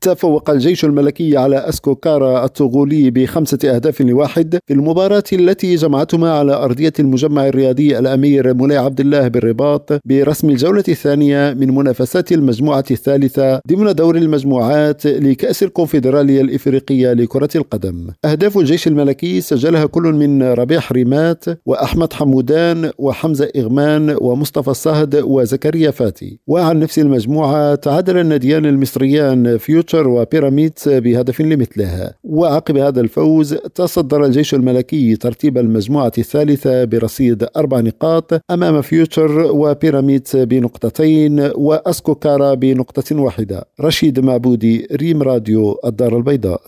تفوق الجيش الملكي على أسكو كارا الطوغولي بخمسة أهداف لواحد في المباراة التي جمعتهما على أرضية المجمع الرياضي الأمير مولاي عبد الله بالرباط برسم الجولة الثانية من منافسات المجموعة الثالثة ضمن دور المجموعات لكأس الكونفدرالية الإفريقية لكرة القدم. أهداف الجيش الملكي سجلها كل من ربيع حريمات وأحمد حمودان وحمزة إغمان ومصطفى الصهد وزكريا فاتي. وعن نفس المجموعة تعادل الناديان المصريان فيوت فيوتشر وبيراميدز بهدف لمثلها وعقب هذا الفوز تصدر الجيش الملكي ترتيب المجموعة الثالثة برصيد أربع نقاط أمام فيوتشر وبيراميدز بنقطتين وأسكوكارا بنقطة واحدة. رشيد معبودي ريم راديو الدار البيضاء.